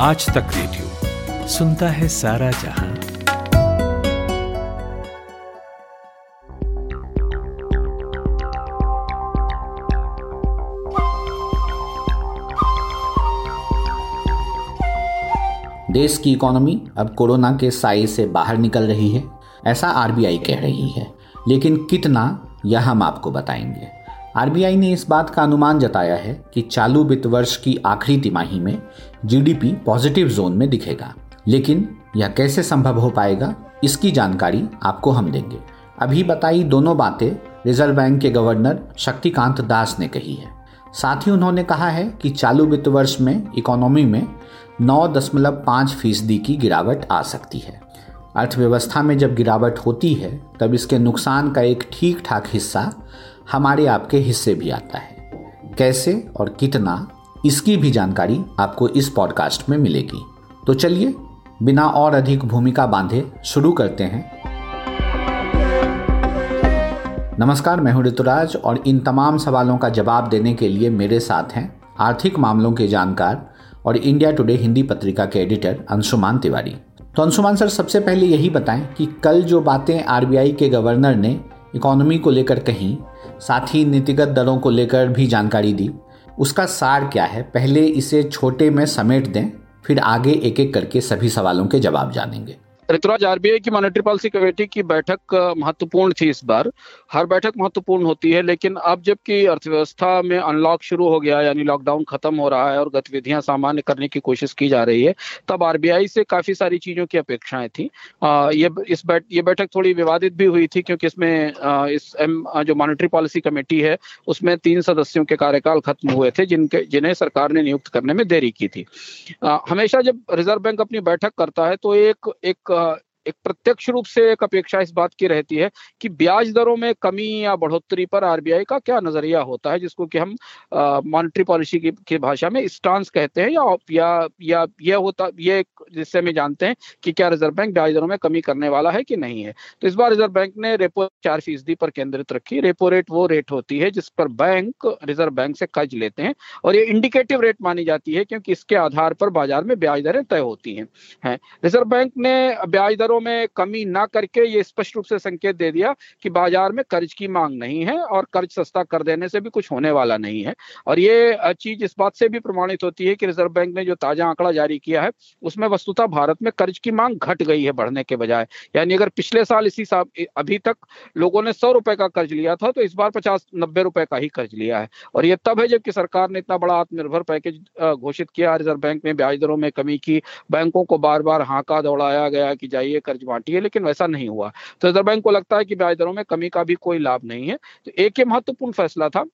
आज तक रेडियो सुनता है सारा जहाँ। देश की इकोनॉमी अब कोरोना के साय से बाहर निकल रही है, ऐसा आरबीआई कह रही है। लेकिन कितना, यह हम आपको बताएँगे। आरबीआई ने इस बात का अनुमान जताया है कि चालू वित्त वर्ष की आखिरी तिमाही में जीडीपी पॉजिटिव जोन में दिखेगा। लेकिन यह कैसे संभव हो पाएगा, इसकी जानकारी आपको हम देंगे। अभी बताई दोनों बातें रिज़र्व बैंक के गवर्नर शक्तिकांत दास ने कही है। साथ ही उन्होंने कहा है कि चालू वित्त वर्ष में इकोनॉमी में नौ दशमलव पाँच फ़ीसदी की गिरावट आ सकती है। अर्थव्यवस्था में जब गिरावट होती है, तब इसके नुकसान का एक ठीक ठाक हिस्सा हमारे आपके हिस्से भी आता है। कैसे और कितना, इसकी भी जानकारी आपको इस पॉडकास्ट में मिलेगी। तो चलिए, बिना और अधिक भूमिका बांधे शुरू करते हैं। नमस्कार, मैं हूँ ऋतुराज और इन तमाम सवालों का जवाब देने के लिए मेरे साथ हैं आर्थिक मामलों के जानकार और इंडिया टुडे हिंदी पत्रिका के एडिटर अंशुमान तिवारी। तो अंशुमान सर, सबसे पहले यही बताएँ कि कल जो बातें आरबीआई के गवर्नर ने इकोनॉमी को लेकर कहीं साथ ही नीतिगत दलों को लेकर भी जानकारी दी। उसका सार क्या है? पहले इसे छोटे में समेट दें, फिर आगे एक एक करके सभी सवालों के जवाब जानेंगे। ऋतुराज, आरबीआई की मॉनेटरी पॉलिसी कमेटी की बैठक महत्वपूर्ण थी इस बार। हर बैठक महत्वपूर्ण होती है लेकिन अब जबकि अर्थव्यवस्था में अनलॉक शुरू हो गया यानी लॉकडाउन खत्म हो रहा है और गतिविधियाँ सामान्य करने की कोशिश की जा रही है तब आरबीआई से काफ़ी सारी चीज़ों की अपेक्षाएँ थी। आ, ये इस बैठ ये बैठक थोड़ी विवादित भी हुई थी क्योंकि इसमें आ, इस एम जो मॉनिटरी पॉलिसी कमेटी है उसमें तीन सदस्यों के कार्यकाल खत्म हुए थे जिनके जिन्हें सरकार ने नियुक्त करने में देरी की थी। आ, हमेशा जब रिज़र्व बैंक अपनी बैठक करता है तो एक एक एक प्रत्यक्ष रूप से एक अपेक्षा इस बात की रहती है कि ब्याज दरों में कमी या बढ़ोतरी पर आरबीआई का क्या नज़रिया होता है जिसको कि हम मॉनेटरी पॉलिसी की, की भाषा में स्टांस कहते हैं या या या ये होता ये जिससे हम जानते हैं कि क्या रिज़र्व बैंक ब्याज दरों में कमी करने वाला है कि नहीं है। तो इस बार रिज़र्व बैंक ने रेपो चार फ़ीसदी पर केंद्रित रखी। रेपो रेट वो रेट होती है जिस पर बैंक रिज़र्व बैंक से कर्ज लेते हैं और ये इंडिकेटिव रेट मानी जाती है क्योंकि इसके आधार पर बाज़ार में ब्याज दरें तय होती हैं। रिज़र्व बैंक ने ब्याज दरों दरों में कमी ना करके ये स्पष्ट रूप से संकेत दे दिया कि बाज़ार में कर्ज की मांग नहीं है और कर्ज सस्ता कर देने से भी कुछ होने वाला नहीं है। और ये चीज़ इस बात से भी प्रमाणित होती है कि रिज़र्व बैंक ने जो ताज़ा आंकड़ा जारी किया है, उसमें वस्तुतः भारत में कर्ज की मांग घट गई है बढ़ने के बजाय। यानी अगर पिछले साल इसी साल अभी तक लोगों ने सौ रुपए का कर्ज लिया था तो इस बार पचास, नब्बे रुपए का ही कर्ज लिया है। और ये तब है जबकि सरकार ने इतना बड़ा आत्मनिर्भर पैकेज घोषित किया। रिज़र्व बैंक ने ब्याज दरों में कमी की। बैंकों को बार बार हाका दौड़ाया गया कि जाइए कर्ज है, लेकिन वैसा नहीं हुआ। तो रिज़र्व बैंक को लगता है कि ब्याज दरों में कमी का भी कोई लाभ नहीं है। तो एक ये महत्वपूर्ण फैसला था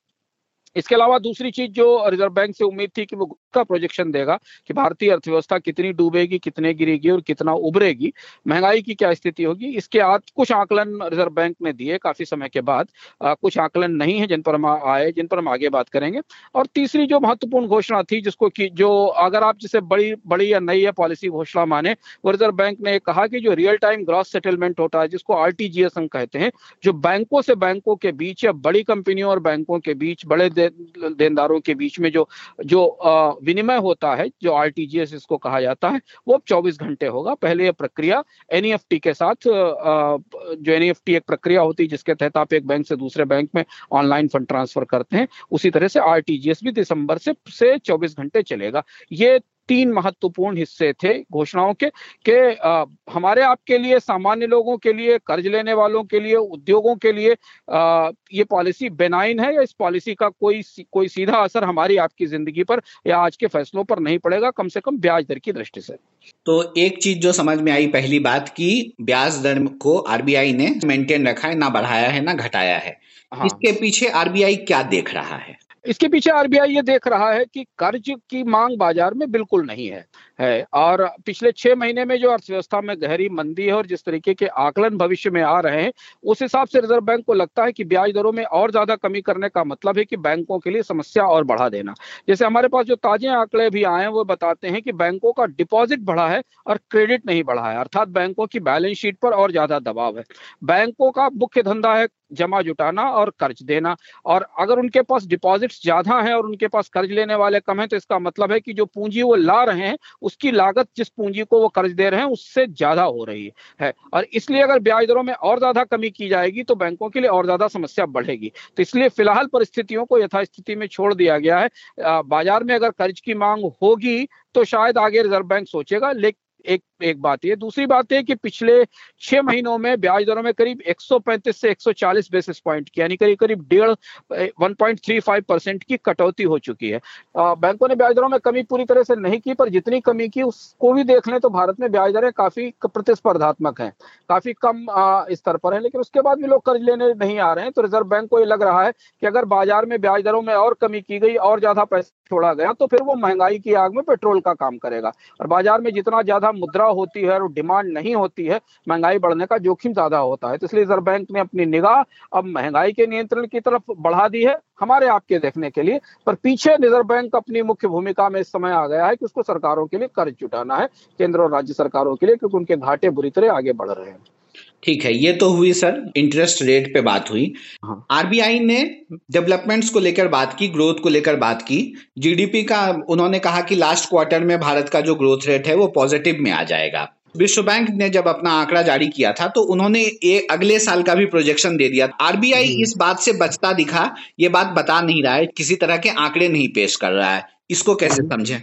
इसके अलावा दूसरी चीज़ जो रिज़र्व बैंक से उम्मीद थी कि वो का प्रोजेक्शन देगा कि भारतीय अर्थव्यवस्था कितनी डूबेगी कितने गिरेगी और कितना उभरेगी महँगाई की क्या स्थिति होगी इसके आज कुछ आकलन रिज़र्व बैंक ने दिए काफ़ी समय के बाद। आ, कुछ आकलन नहीं है जिन पर हम आए जिन पर हम आगे बात करेंगे। और तीसरी जो महत्वपूर्ण घोषणा थी जिसको कि जो अगर आप जिसे बड़ी बड़ी या नई या पॉलिसी घोषणा माने वो रिज़र्व बैंक ने कहा कि जो रियल टाइम ग्रॉस सेटलमेंट होता है जिसको आर हम कहते हैं जो बैंकों से बैंकों के बीच या बड़ी कंपनियों और बैंकों के बीच बड़े देनदारों के बीच में जो जो विनिमय होता है, जो आरटीजीएस इसको कहा जाता है, वो अब चौबीस घंटे होगा। पहले यह प्रक्रिया एन के साथ जो एन एक प्रक्रिया होती है, जिसके तहत आप एक बैंक से दूसरे बैंक में ऑनलाइन फंड ट्रांसफ़र करते हैं, उसी तरह से आर भी दिसंबर से से 24 घंटे चलेगा। ये तीन महत्वपूर्ण हिस्से थे घोषणाओं के कि हमारे आपके लिए सामान्य लोगों के लिए कर्ज लेने वालों के लिए उद्योगों के लिए आ, ये पॉलिसी बेनाइन है या इस पॉलिसी का कोई कोई सीधा असर हमारी आपकी ज़िंदगी पर या आज के फैसलों पर नहीं पड़ेगा कम से कम ब्याज दर की दृष्टि से। तो एक चीज़ जो समझ में आई पहली बात की ब्याज दर को आरबीआई ने मेंटेन रखा है ना बढ़ाया है ना घटाया है। हाँ। इसके पीछे आरबीआई क्या देख रहा है? इसके पीछे आरबीआई ये देख रहा है कि कर्ज की मांग बाज़ार में बिल्कुल नहीं है है। और पिछले छह महीने में जो अर्थव्यवस्था में गहरी मंदी है और जिस तरीके के आकलन भविष्य में आ रहे हैं, उस हिसाब से रिज़र्व बैंक को लगता है कि ब्याज दरों में और ज़्यादा कमी करने का मतलब है कि बैंकों के लिए समस्या और बढ़ा देना। जैसे हमारे पास जो ताजे आंकड़े भी आए हैं, वो बताते हैं कि बैंकों का डिपॉजिट बढ़ा है और क्रेडिट नहीं बढ़ा है, अर्थात बैंकों की बैलेंस शीट पर और ज़्यादा दबाव है। बैंकों का मुख्य धंधा है जमा जुटाना और कर्ज देना। और अगर उनके पास डिपॉजिट्स ज़्यादा हैं और उनके पास कर्ज लेने वाले कम हैं तो इसका मतलब है कि जो पूंजी वो ला रहे हैं, उसकी लागत जिस पूंजी को वो कर्ज दे रहे हैं, उससे ज़्यादा हो रही है। और इसलिए अगर ब्याज दरों में और ज़्यादा कमी की जाएगी तो बैंकों के लिए और ज़्यादा समस्या बढ़ेगी। तो इसलिए फ़िलहाल परिस्थितियों को यथास्थिति में छोड़ दिया गया है। बाज़ार में अगर कर्ज की मांग होगी तो शायद आगे रिज़र्व बैंक सोचेगा लेकिन एक एक बात ये दूसरी बात है कि पिछले छह महीनों में ब्याज दरों में करीब 135 से 140 बेसिस पॉइंट की, यानी करीब करीब डेढ़ 1.35 परसेंट की कटौती हो चुकी है। बैंकों ने ब्याज दरों में कमी पूरी तरह से नहीं की, पर जितनी कमी की उसको भी देख लें तो भारत में ब्याज दरें काफ़ी प्रतिस्पर्धात्मक हैं। काफ़ी कम स्तर पर है, लेकिन उसके बाद भी लोग कर्ज लेने नहीं आ रहे हैं। तो रिज़र्व बैंक को ये लग रहा है कि अगर बाज़ार में ब्याज दरों में और कमी की गई, और ज़्यादा पैसा छोड़ा गया तो फिर वो महँगाई की आग में पेट्रोल का काम करेगा। और बाज़ार में जितना ज़्यादा मुद्रा होती है और डिमांड नहीं होती है, महँगाई बढ़ने का जोखिम ज़्यादा होता है। तो इसलिए रिज़र्व बैंक ने अपनी निगाह अब महँगाई के नियंत्रण की तरफ़ बढ़ा दी है, हमारे आपके देखने के लिए। पर पीछे रिज़र्व बैंक अपनी मुख्य भूमिका में इस समय आ गया है कि उसको सरकारों के लिए कर्ज जुटाना है, केंद्र और राज्य सरकारों के लिए, क्योंकि उनके घाटे बुरी तरह आगे बढ़ रहे हैं। ठीक है ये तो हुई सर इंटरेस्ट रेट पे बात हुई आरबीआई हाँ। ने डेवलपमेंट्स को लेकर बात की ग्रोथ को लेकर बात की जीडीपी का उन्होंने कहा कि लास्ट क्वार्टर में भारत का जो ग्रोथ रेट है वो पॉजिटिव में आ जाएगा विश्व बैंक ने जब अपना आंकड़ा जारी किया था तो उन्होंने एक अगले साल का भी प्रोजेक्शन दे दिया आरबीआई। इस बात से बचता दिखा ये बात बता नहीं रहा है किसी तरह के आंकड़े नहीं पेश कर रहा है इसको कैसे हम्म। समझें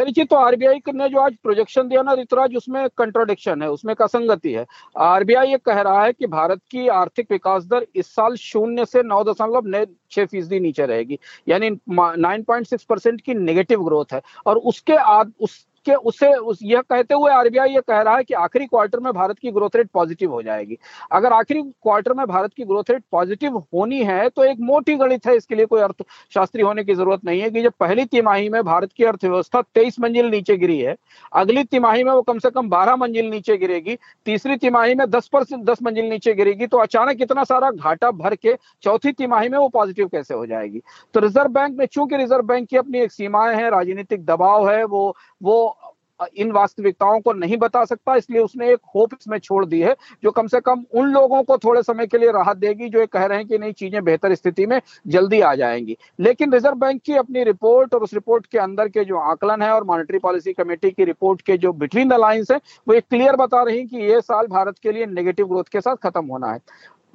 पहली चीज़ तो आरबीआई ने जो आज प्रोजेक्शन दिया ना ऋतुराज उसमें कंट्रोडिक्शन है उसमें एक असंगति है। आरबीआई ये कह रहा है कि भारत की आर्थिक विकास दर इस साल शून्य से नौ दशमलव छह फ़ीसदी नीचे रहेगी यानी 9.6 परसेंट की नेगेटिव ग्रोथ है। और उसके आद, उस कि उसे, उस, यह कहते हुए आरबीआई ये कह रहा है कि आखिरी क्वार्टर में भारत की ग्रोथ रेट पॉजिटिव हो जाएगी। अगर आखिरी क्वार्टर में भारत की ग्रोथ रेट पॉजिटिव होनी है तो एक मोटी गणित है, इसके लिए कोई अर्थशास्त्री होने की ज़रूरत नहीं है कि जब पहली तिमाही में भारत की अर्थव्यवस्था तेईस मंजिल नीचे गिरी है, अगली तिमाही में वो कम से कम बारह मंजिल नीचे गिरेगी, तीसरी तिमाही में दस परसेंट दस मंजिल नीचे गिरेगी तो अचानक इतना सारा घाटा भर के चौथी तिमाही में वो पॉजिटिव कैसे हो जाएगी? तो रिज़र्व बैंक में, चूँकि रिज़र्व बैंक की अपनी एक सीमाएँ हैं, राजनीतिक दबाव है, वो वो इन वास्तविकताओं को नहीं बता सकता, इसलिए उसने एक होप इसमें छोड़ दी है, जो कम से कम उन लोगों को थोड़े समय के लिए राहत देगी, जो कह रहे हैं कि नहीं, चीज़ें बेहतर स्थिति में जल्दी आ जाएँगी। लेकिन रिज़र्व बैंक की अपनी रिपोर्ट और उस रिपोर्ट के अंदर के जो आकलन है और मॉनिटरी पॉलिसी कमेटी की रिपोर्ट के जो बिटवीन द लाइन्स है, वो एक क्लियर बता रही कि ये साल भारत के लिए नेगेटिव ग्रोथ के साथ खत्म होना है।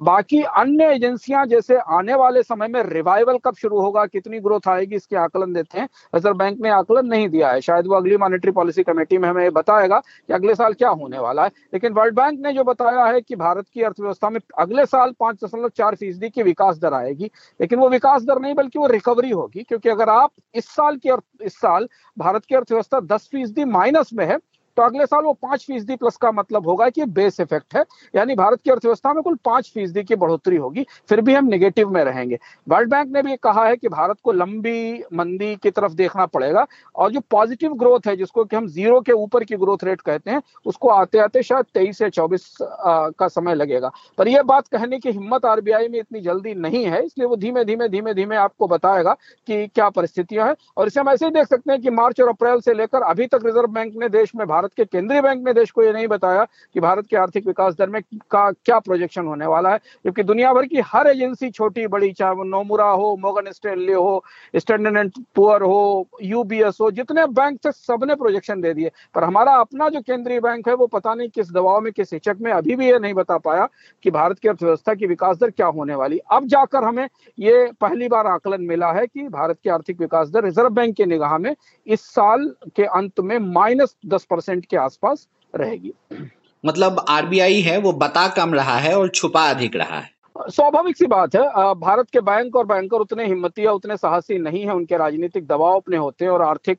बाकी अन्य एजेंसियाँ जैसे आने वाले समय में रिवाइवल कब शुरू होगा, कितनी ग्रोथ आएगी, इसके आकलन देते हैं। रिज़र्व बैंक ने आकलन नहीं दिया है। शायद वो अगली मॉनेटरी पॉलिसी कमेटी में हमें बताएगा कि अगले साल क्या होने वाला है। लेकिन वर्ल्ड बैंक ने जो बताया है कि भारत की अर्थव्यवस्था में अगले साल पाँच दशमलव चार फ़ीसदी की विकास दर आएगी, लेकिन वो विकास दर नहीं, बल्कि वो रिकवरी होगी, क्योंकि अगर आप इस साल की इस साल भारत की अर्थव्यवस्था दस फ़ीसदी माइनस में है तो अगले साल वो पाँच फ़ीसदी प्लस का मतलब होगा कि बेस इफ़ेक्ट है। यानी भारत की अर्थव्यवस्था में कुल पाँच फ़ीसदी की बढ़ोतरी होगी, फिर भी हम निगेटिव में रहेंगे। वर्ल्ड बैंक ने भी कहा है कि भारत को लंबी मंदी की तरफ़ देखना पड़ेगा और जो पॉजिटिव ग्रोथ है, जिसको कि हम ज़ीरो के ऊपर की ग्रोथ रेट कहते हैं, उसको आते आते शायद तेईस से चौबीस का समय लगेगा। पर यह बात कहने की हिम्मत आरबीआई में इतनी जल्दी नहीं है, इसलिए वो धीमे धीमे धीमे धीमे आपको बताएगा कि क्या परिस्थितियाँ हैं। और इसे हम ऐसे ही देख सकते हैं कि मार्च और अप्रैल से लेकर अभी तक रिज़र्व बैंक ने देश में भारत भारत के केंद्रीय बैंक ने देश को यह नहीं बताया कि भारत के आर्थिक विकास दर में का, क्या प्रोजेक्शन होने वाला है। जबकि दुनिया भर की हर एजेंसी छोटी, बड़ी, चाहे वो नोमुरा हो मोगन स्टेनली हो स्टैंडर्ड एंड पुअर हो यूबीएस हो, जितने बैंक थे, सबने प्रोजेक्शन दे दिए। पर हमारा अपना जो केंद्रीय बैंक है, वो पता नहीं किस दबाव में, किस हिचक में, अभी भी ये नहीं बता पाया कि भारत की अर्थव्यवस्था की विकास दर क्या होने वाली। अब जाकर हमें ये पहली बार आकलन मिला है कि भारत की आर्थिक विकास दर रिज़र्व बैंक की निगाह में इस साल के अंत में माइनस दस परसेंट के आसपास रहेगी। मतलब आरबीआई है, वो बता कम रहा है और छुपा अधिक रहा है। स्वाभाविक सी बात है भारत के बैंक और बैंकर उतने हिम्मती या उतने साहसी नहीं है, उनके राजनीतिक दबाव अपने होते हैं और आर्थिक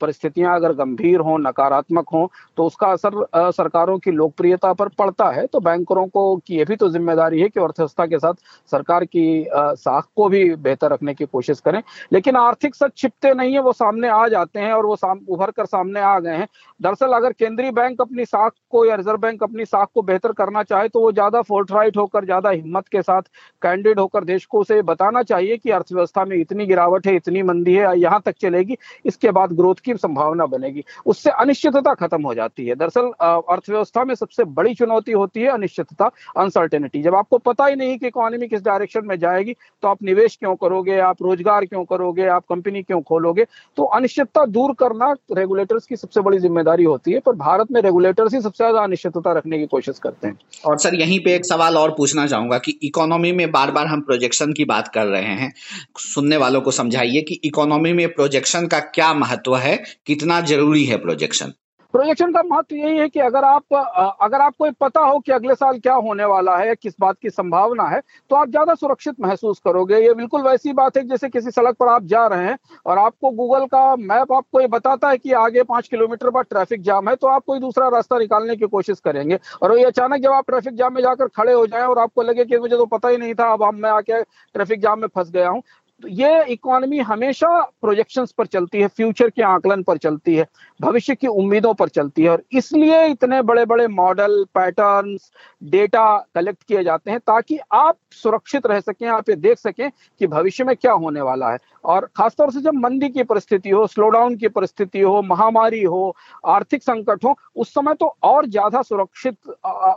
परिस्थितियाँ अगर गंभीर हों, नकारात्मक हों तो उसका असर सरकारों की लोकप्रियता पर पड़ता है। तो बैंकरों को की ये भी तो ज़िम्मेदारी है कि अर्थव्यवस्था के साथ सरकार की साख को भी बेहतर रखने की कोशिश करें। लेकिन आर्थिक सच छिपते नहीं है, वो सामने आ जाते हैं और वो उभर कर सामने आ गए हैं। दरअसल अगर केंद्रीय बैंक अपनी साख को या रिज़र्व बैंक अपनी साख को बेहतर करना चाहे तो वो ज़्यादा फोर्टराइट होकर, ज़्यादा हिम्मत के साथ कैंडिड होकर देश को उसे बताना चाहिए कि अर्थव्यवस्था में इतनी गिरावट है, इतनी मंदी है, यहाँ तक चलेगी, इसके बाद ग्रोथ की संभावना बनेगी। उससे अनिश्चितता खत्म हो जाती है। दरअसल अर्थव्यवस्था में सबसे बड़ी चुनौती होती है अनिश्चितता अनसर्टेनिटी जब आपको पता ही नहीं कि इकोनॉमी किस डायरेक्शन में जाएगी तो आप निवेश क्यों करोगे, आप रोज़गार क्यों करोगे, आप कंपनी क्यों खोलोगे तो अनिश्चितता दूर करना रेगुलेटर्स की सबसे बड़ी ज़िम्मेदारी होती है, पर भारत में रेगुलेटर्स ही सबसे ज़्यादा अनिश्चितता रखने की कोशिश करते हैं। और सर, यहीं पे एक सवाल और पूछना चाहूँगा। कि इकोनॉमी में बार बार हम प्रोजेक्शन की बात कर रहे हैं। सुनने वालों को समझाइए कि इकोनॉमी में प्रोजेक्शन का क्या महत्व है? कितना ज़रूरी है प्रोजेक्शन प्रोजेक्शन का महत्व यही है कि अगर आप अगर आपको पता हो कि अगले साल क्या होने वाला है, किस बात की संभावना है तो आप ज़्यादा सुरक्षित महसूस करोगे। ये बिल्कुल वैसी बात है जैसे किसी सड़क पर आप जा रहे हैं और आपको गूगल का मैप आपको ये बताता है कि आगे पाँच किलोमीटर बाद ट्रैफ़िक जाम है तो आप कोई दूसरा रास्ता निकालने की कोशिश करेंगे। और ये अचानक जब आप ट्रैफ़िक जाम में जाकर खड़े हो जाए और आपको लगे कि मुझे तो पता ही नहीं था, अब हम, मैं आके ट्रैफ़िक जाम में फंस गया हूँ ये इकोनॉमी हमेशा प्रोजेक्शंस पर चलती है फ्यूचर के आकलन पर चलती है, भविष्य की उम्मीदों पर चलती है और इसलिए इतने बड़े बड़े मॉडल पैटर्न्स डेटा कलेक्ट किए जाते हैं ताकि आप सुरक्षित रह सकें, आप ये देख सकें कि भविष्य में क्या होने वाला है। और खासतौर से जब मंदी की परिस्थिति हो स्लोडाउन की परिस्थिति हो, महामारी हो, आर्थिक संकट हो, उस समय तो और ज़्यादा सुरक्षित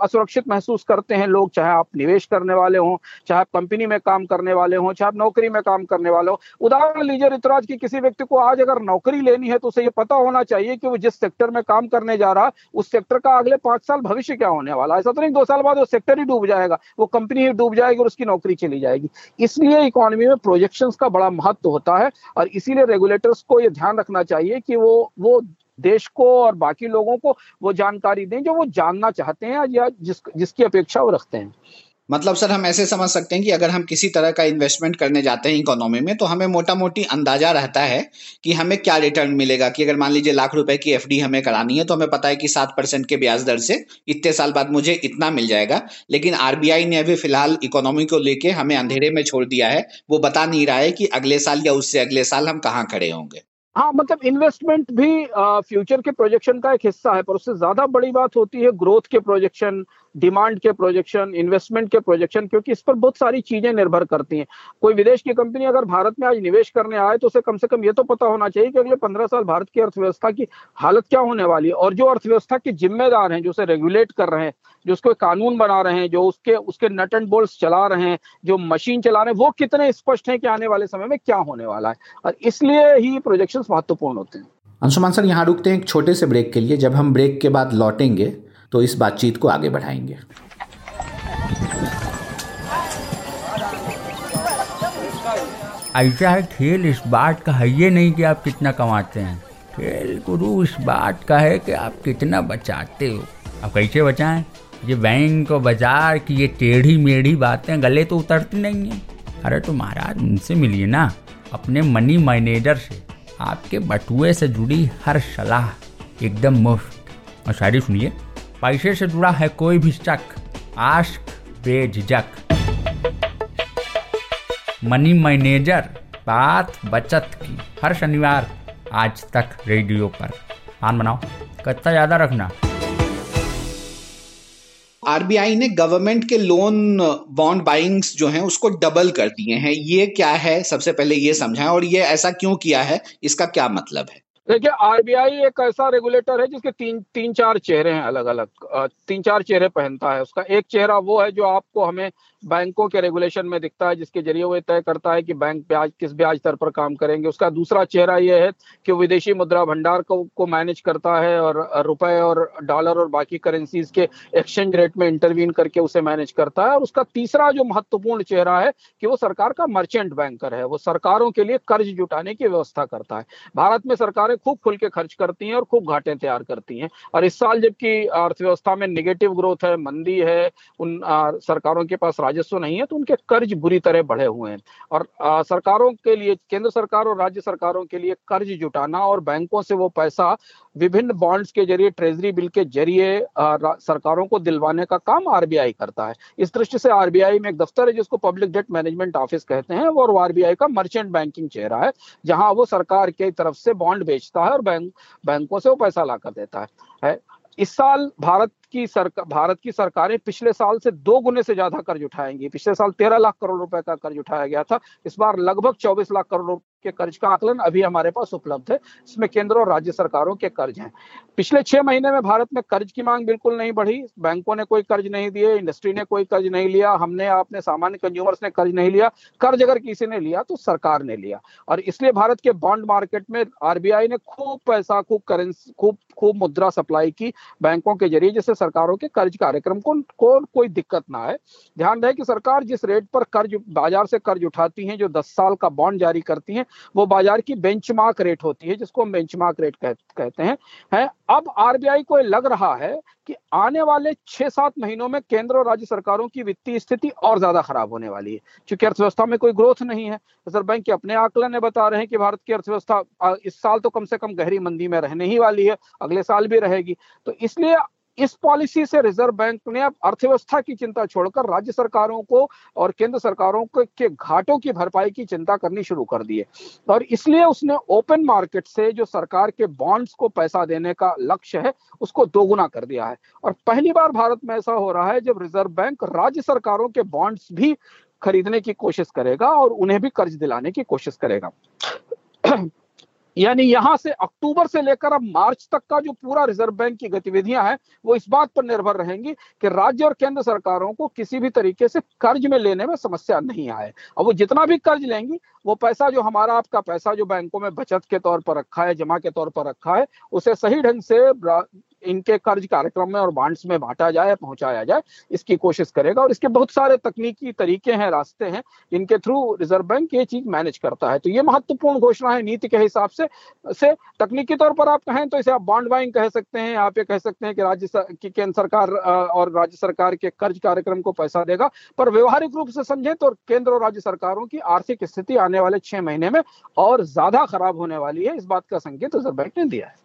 असुरक्षित महसूस करते हैं लोग, चाहे आप निवेश करने वाले हों, चाहे आप कंपनी में काम करने वाले हों, चाहे आप नौकरी में काम करने वाले हो। उदाहरण लीजिए ऋतुराज की किसी व्यक्ति को आज अगर नौकरी लेनी है तो उसे ये पता होना चाहिए कि वो जिस सेक्टर में काम करने जा रहा है उस सेक्टर का अगले पाँच साल भविष्य क्या होने वाला है। ऐसा तो नहीं, दो साल बाद वो सेक्टर ही डूब जाएगा, वो कंपनी ही डूब जाएगी और उसकी नौकरी चली जाएगी। इसलिए इकोनॉमी में प्रोजेक्शन का बड़ा महत्व होता है और इसीलिए रेगुलेटर्स को ये ध्यान रखना चाहिए कि वो वो देश को और बाकी लोगों को वो जानकारी दें जो वो जानना चाहते हैं या जिस, जिसकी अपेक्षा वो रखते हैं। मतलब सर, हम ऐसे समझ सकते हैं कि अगर हम किसी तरह का इन्वेस्टमेंट करने जाते हैं इकोनॉमी में तो हमें मोटा मोटी अंदाज़ा रहता है कि हमें क्या रिटर्न मिलेगा। कि अगर मान लीजिए लाख रुपए की एफडी हमें करानी है तो हमें पता है कि सात परसेंट के ब्याज दर से इतने साल बाद मुझे इतना मिल जाएगा। लेकिन आरबीआई ने अभी फ़िलहाल इकोनॉमी को लेके हमें अंधेरे में छोड़ दिया है। वो बता नहीं रहा है कि अगले साल या उससे अगले साल हम कहाँ खड़े होंगे। हाँ मतलब इन्वेस्टमेंट भी फ्यूचर के प्रोजेक्शन का एक हिस्सा है, पर उससे ज़्यादा बड़ी बात होती है ग्रोथ के प्रोजेक्शन डिमांड के प्रोजेक्शन इन्वेस्टमेंट के प्रोजेक्शन क्योंकि इस पर बहुत सारी चीज़ें निर्भर करती हैं। कोई विदेश की कंपनी अगर भारत में आज निवेश करने आए तो उसे कम से कम ये तो पता होना चाहिए कि अगले पंद्रह साल भारत की अर्थव्यवस्था की हालत क्या होने वाली है। और जो अर्थव्यवस्था के जिम्मेदार हैं, जो उसे रेगुलेट कर रहे हैं, जो उसको कानून बना रहे हैं, जो उसके उसके नट एंड बोल्ट चला रहे हैं, जो मशीन चला रहे हैं, वो कितने स्पष्ट हैं कि आने वाले समय में क्या होने वाला है। और इसलिए ही प्रोजेक्शन महत्वपूर्ण होते हैं। अंशुमान सर, यहाँ रुकते हैं एक छोटे से ब्रेक के लिए। जब हम ब्रेक के बाद लौटेंगे तो इस बातचीत को आगे बढ़ाएँगे। ऐसा है, खेल इस बात का है, ये नहीं कि आप कितना कमाते हैं। खेल गुरु, इस बात का है कि आप कितना बचाते हो। आप कैसे बचाएँ? ये बैंक और बाज़ार की ये टेढ़ी मेढ़ी बातें गले तो उतरती नहीं है। अरे तो महाराज, उनसे मिलिए ना, अपने मनी मैनेजर से। आपके बटुए से जुड़ी हर सलाह एकदम मुफ़्त। और शायरी सुनिए। पैसे से जुड़ा है कोई भी शक, आश्क बेझक मनी मैनेजर, बात बचत की, हर शनिवार, आज तक रेडियो पर। आन बनाओ कितना ज़्यादा रखना। आरबीआई ने गवर्नमेंट के लोन, बॉन्ड बाइंग्स जो हैं, उसको डबल कर दिए हैं। ये क्या है? सबसे पहले ये समझाएँ, और ये ऐसा क्यों किया है? इसका क्या मतलब है? देखिए आरबीआई एक ऐसा रेगुलेटर है जिसके तीन तीन चार चेहरे हैं अलग अलग तीन चार चेहरे पहनता है उसका। एक चेहरा वो है जो आपको हमें बैंकों के रेगुलेशन में दिखता है, जिसके ज़रिए वो तय करता है कि बैंक ब्याज, किस ब्याज दर पर काम करेंगे। उसका दूसरा चेहरा ये है कि विदेशी मुद्रा भंडार को को मैनेज करता है और रुपए और डॉलर और बाकी करेंसीज के एक्सचेंज रेट में इंटरवीन करके उसे मैनेज करता है। और उसका तीसरा जो महत्वपूर्ण चेहरा है कि वो सरकार का मर्चेंट बैंकर है। वो सरकारों के लिए कर्ज जुटाने की व्यवस्था करता है। भारत में सरकारें खूब खुल के खर्च करती हैं और खूब घाटे तैयार करती हैं। और इस साल जबकि अर्थव्यवस्था में निगेटिव ग्रोथ है, मंदी है, उन सरकारों के पास राजस्व नहीं है तो उनके कर्ज बुरी तरह बढ़े हुए हैं। और आ, सरकारों के लिए केंद्र सरकार और राज्य सरकारों के लिए कर्ज जुटाना और बैंकों से वो पैसा विभिन्न बॉन्ड्स के ज़रिए ट्रेजरी बिल के ज़रिए सरकारों को दिलवाने का काम आरबीआई करता है। इस दृष्टि से आरबीआई में एक दफ्तर है जिसको पब्लिक डेट मैनेजमेंट ऑफ़िस कहते हैं और आरबीआई का मर्चेंट बैंकिंग चेहरा है जहाँ वो सरकार की तरफ़ से बॉन्ड बेचता है और बैंक बैंकों से वो पैसा ला कर देता है, इस साल भारत की सरकार भारत की सरकारें पिछले साल से दो गुने से ज़्यादा कर्ज उठाएँगी। पिछले साल तेरह लाख करोड़ रुपए का कर्ज उठाया गया था। इस बार लगभग चौबीस लाख करोड़ के कर्ज का आकलन अभी हमारे पास उपलब्ध है। इसमें केंद्र और राज्य सरकारों के कर्ज हैं। पिछले छह महीने में भारत में कर्ज की मांग बिल्कुल नहीं बढ़ी। बैंकों ने कोई कर्ज नहीं दिए इंडस्ट्री ने कोई कर्ज नहीं लिया हमने आपने सामान्य कंज्यूमर्स ने कर्ज नहीं लिया कर्ज अगर किसी ने लिया तो सरकार ने लिया। और इसलिए भारत के बॉन्ड मार्केट में आरबीआई ने खूब पैसा खूब करेंसी खूब खूब मुद्रा सप्लाई की बैंकों के ज़रिए जिससे सरकारों के कर्ज कार्यक्रम को, को कोई दिक्कत ना आए। ध्यान रहे कि सरकार जिस रेट पर कर्ज बाज़ार से कर्ज उठाती है जो दस साल का बॉन्ड जारी करती है वो बाज़ार की बेंचमार्क रेट होती है जिसको हम बेंचमार्क रेट कह, कहते हैं है। अब आरबीआई को लग रहा है कि आने वाले छह सात महीनों में केंद्र और राज्य सरकारों की वित्तीय स्थिति और ज़्यादा खराब होने वाली है। क्योंकि अर्थव्यवस्था में कोई ग्रोथ नहीं है। रिज़र्व बैंक के अपने आकलन बता रहे हैं कि भारत की अर्थव्यवस्था इस साल तो कम से कम गहरी मंदी में रहने ही वाली है अगले साल भी रहेगी। तो इसलिए इस पॉलिसी से रिज़र्व बैंक ने अब अर्थव्यवस्था की चिंता छोड़कर राज्य सरकारों को और केंद्र सरकारों के घाटों की भरपाई की चिंता करनी शुरू कर दी है। और इसलिए उसने ओपन मार्केट से जो सरकार के बॉन्ड्स को पैसा देने का लक्ष्य है, उसको दोगुना कर दिया है। और पहली बार भारत में ऐसा हो रहा है जब रिज़र्व बैंक राज्य सरकारों के बॉन्ड्स भी खरीदने की कोशिश करेगा और उन्हें भी कर्ज दिलाने की कोशिश करेगा। यानी यहाँ से अक्टूबर से लेकर अब मार्च तक का जो पूरा रिज़र्व बैंक की गतिविधियाँ हैं, वो इस बात पर निर्भर रहेंगी कि राज्य और केंद्र सरकारों को किसी भी तरीके से कर्ज में लेने में समस्या नहीं आए। और वो जितना भी कर्ज लेंगी, वो पैसा जो हमारा आपका पैसा जो बैंकों में बचत के तौर पर रखा है, जमा के तौर पर रखा है, उसे सही ढंग से इनके कर्ज कार्यक्रम में और बांड्स में बांटा जाए, पहुँचाया जाए, इसकी कोशिश करेगा और इसके बहुत सारे तकनीकी तरीके हैं, रास्ते हैं, इनके थ्रू रिज़र्व बैंक ये चीज़ मैनेज करता है। तो ये महत्वपूर्ण घोषणा है नीति के हिसाब से से तकनीकी तौर पर आप कहें तो इसे आप बॉन्ड बाइंग कह सकते हैं, आप ये कह सकते हैं कि राज्य की केंद्र सरकार और राज्य सरकार के कर्ज कार्यक्रम को पैसा देगा, पर व्यवहारिक रूप से समझें तो केंद्र और राज्य सरकारों की आर्थिक स्थिति आने वाले छह महीने में और ज़्यादा खराब होने वाली है, इस बात का संकेत रिज़र्व बैंक ने दिया है।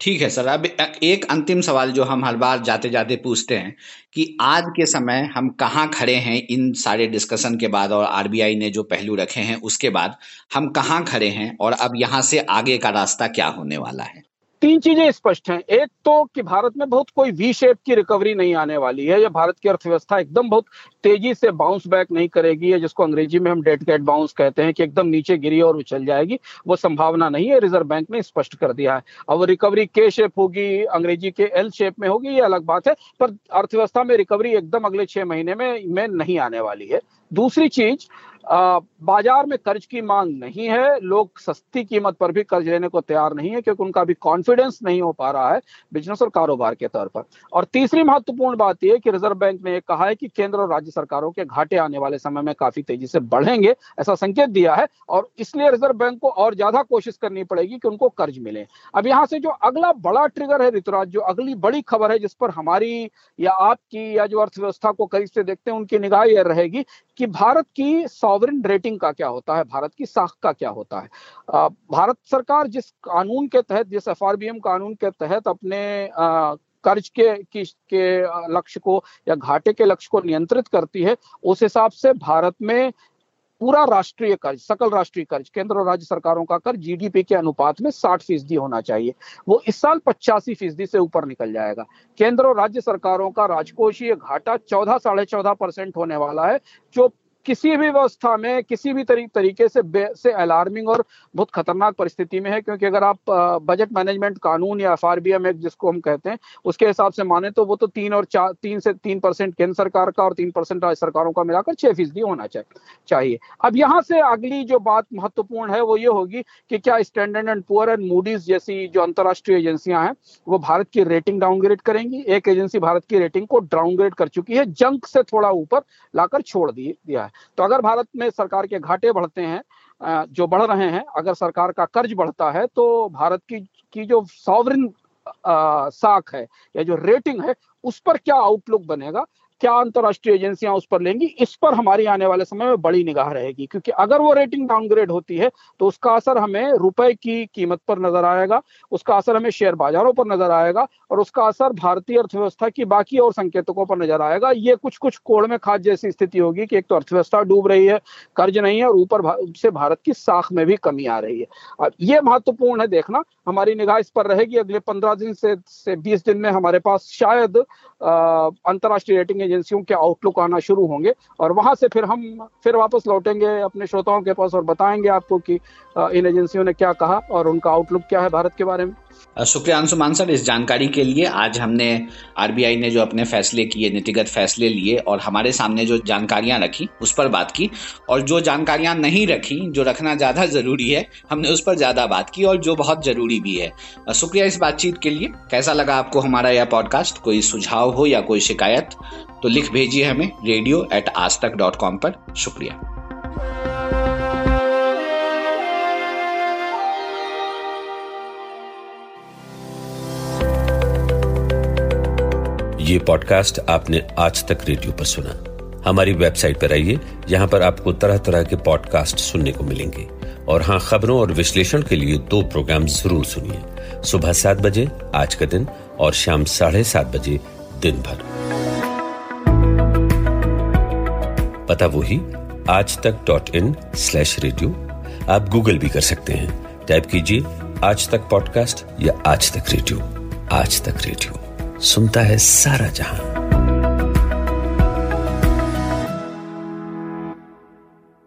ठीक है, सर। अब एक अंतिम सवाल जो हम हर बार जाते जाते पूछते हैं कि आज के समय हम कहाँ खड़े हैं इन सारे डिस्कशन के बाद और आरबीआई ने जो पहलू रखे हैं उसके बाद, हम कहाँ खड़े हैं और अब यहाँ से आगे का रास्ता क्या होने वाला है? तीन चीज़ें स्पष्ट हैं। एक तो कि भारत में बहुत कोई वी शेप की रिकवरी नहीं आने वाली है, या भारत की अर्थव्यवस्था एकदम बहुत तेज़ी से बाउंस बैक नहीं करेगी, या जिसको अंग्रेज़ी में हम डेट गेट बाउंस कहते हैं, कि एकदम नीचे गिरी और उछल जाएगी, वो संभावना नहीं है। रिज़र्व बैंक ने स्पष्ट कर दिया है। अब रिकवरी के शेप होगी, अंग्रेज़ी के एल शेप में होगी, ये अलग बात है, पर अर्थव्यवस्था में रिकवरी एकदम अगले छह महीने में में नहीं आने वाली है। दूसरी चीज़ बाज़ार में कर्ज की मांग नहीं है, लोग सस्ती कीमत पर भी कर्ज लेने को तैयार नहीं है, क्योंकि उनका भी कॉन्फिडेंस नहीं हो पा रहा है बिज़नेस और कारोबार के तौर पर। और तीसरी महत्वपूर्ण बात यह कि रिज़र्व बैंक ने यह कहा है कि केंद्र और राज्य सरकारों के घाटे आने वाले समय में काफ़ी तेज़ी से बढ़ेंगे, ऐसा संकेत दिया है, और इसलिए रिज़र्व बैंक को और ज़्यादा कोशिश करनी पड़ेगी कि उनको कर्ज मिले। अब यहाँ से जो अगला बड़ा ट्रिगर है ऋतुराज, जो अगली बड़ी खबर है जिस पर हमारी या आपकी या जो अर्थव्यवस्था को करीब से देखते हैं, उनकी निगाह यह रहेगी कि भारत की सॉवरिन रेटिंग का क्या होता है? भारत की साख का क्या होता है? भारत सरकार जिस कानून के तहत, जिस एफ़ कानून के तहत अपने कर्ज के, की, के लक्ष्य को या घाटे के लक्ष्य को नियंत्रित करती है, उस हिसाब से भारत में पूरा राष्ट्रीय कर्ज, सकल राष्ट्रीय कर्ज, केंद्र और राज्य सरकारों का कर्ज जीडीपी के अनुपात में 60 फ़ीसदी होना चाहिए। वो इस साल पचासी फ़ीसदी से ऊपर निकल जाएगा। केंद्र और राज्य सरकारों का राजकोषीय घाटा चौदह, साढ़े चौदह परसेंट होने वाला है, जो किसी भी व्यवस्था में किसी भी तरी, तरीके से से अलार्मिंग और बहुत खतरनाक परिस्थिति में है क्योंकि अगर आप बजट मैनेजमेंट कानून या एफ़ एक्ट जिसको हम कहते हैं उसके हिसाब से माने तो वो तो तीन और चार तीन से तीन परसेंट केंद्र सरकार का और तीन परसेंट राज्य सरकारों का मिलाकर छह फ़ीसदी होना चाहिए। अब यहाँ से अगली जो बात महत्वपूर्ण है वो ये होगी कि क्या Standard and Poor and Moody's जैसी जो अंतर्राष्ट्रीय एजेंसियाँ हैं वो भारत की रेटिंग डाउनग्रेड करेंगी। एक एजेंसी भारत की रेटिंग को डाउनग्रेड कर चुकी है जंक से थोड़ा ऊपर लाकर छोड़ दिया है। तो अगर भारत में सरकार के घाटे बढ़ते हैं जो बढ़ रहे हैं, अगर सरकार का कर्ज बढ़ता है तो भारत की की जो सॉवरिन साख है या जो रेटिंग है, उस पर क्या आउटलुक बनेगा? क्या अंतर्राष्ट्रीय एजेंसियाँ उस पर लेंगी, इस पर हमारी आने वाले समय में बड़ी निगाह रहेगी, क्योंकि अगर वो रेटिंग डाउनग्रेड होती है तो उसका असर हमें रुपए की कीमत पर नज़र आएगा, उसका असर हमें शेयर बाजारों पर नज़र आएगा, और उसका असर भारतीय अर्थव्यवस्था की बाकी और संकेतकों पर नज़र आएगा। ये कुछ कुछ कोड़ में खाद जैसी स्थिति होगी कि एक तो अर्थव्यवस्था डूब रही है, कर्ज नहीं है, और ऊपर से भारत की साख में भी कमी आ रही है। अब ये महत्वपूर्ण है देखना, हमारी निगाह इस पर रहेगी, अगले पंद्रह दिन से से बीस दिन में हमारे पास शायद अंतर्राष्ट्रीय रेटिंग एजेंसियों के आउटलुक आना शुरू होंगे और वहाँ से फिर हम फिर वापस लौटेंगे अपने श्रोताओं के पास और बताएँगे आपको कि इन एजेंसियों ने क्या कहा और उनका आउटलुक क्या है भारत के बारे में। शुक्रिया अंशुमान सर इस जानकारी के लिए आज हमने आरबीआई ने जो अपने फैसले किए, नीतिगत फैसले लिए और हमारे सामने जो जानकारियाँ रखी, उस पर बात की और जो जानकारियाँ नहीं रखी, जो रखना ज़्यादा ज़रूरी है, हमने उस पर ज़्यादा बात की और जो बहुत ज़रूरी भी है। शुक्रिया इस बातचीत के लिए। कैसा लगा आपको हमारा यह पॉडकास्ट कोई सुझाव हो या कोई शिकायत? तो लिख भेजिए हमें रेडियो एट आज तक डॉट कॉम पर। शुक्रिया। ये पॉडकास्ट आपने आज तक रेडियो पर सुना। हमारी वेबसाइट पर आइए, यहाँ पर आपको तरह तरह के पॉडकास्ट सुनने को मिलेंगे। और हाँ खबरों और विश्लेषण के लिए दो प्रोग्राम ज़रूर सुनिए। सुबह सात बजे, आज का दिन, और शाम साढ़े सात बजे, दिन भर। पता वही Aaj Tak dot in slash radio आप गूगल भी कर सकते हैं। टाइप कीजिए आज तक पॉडकास्ट या आज तक रेडियो। आज तक रेडियो। सुनता है सारा जहाँ।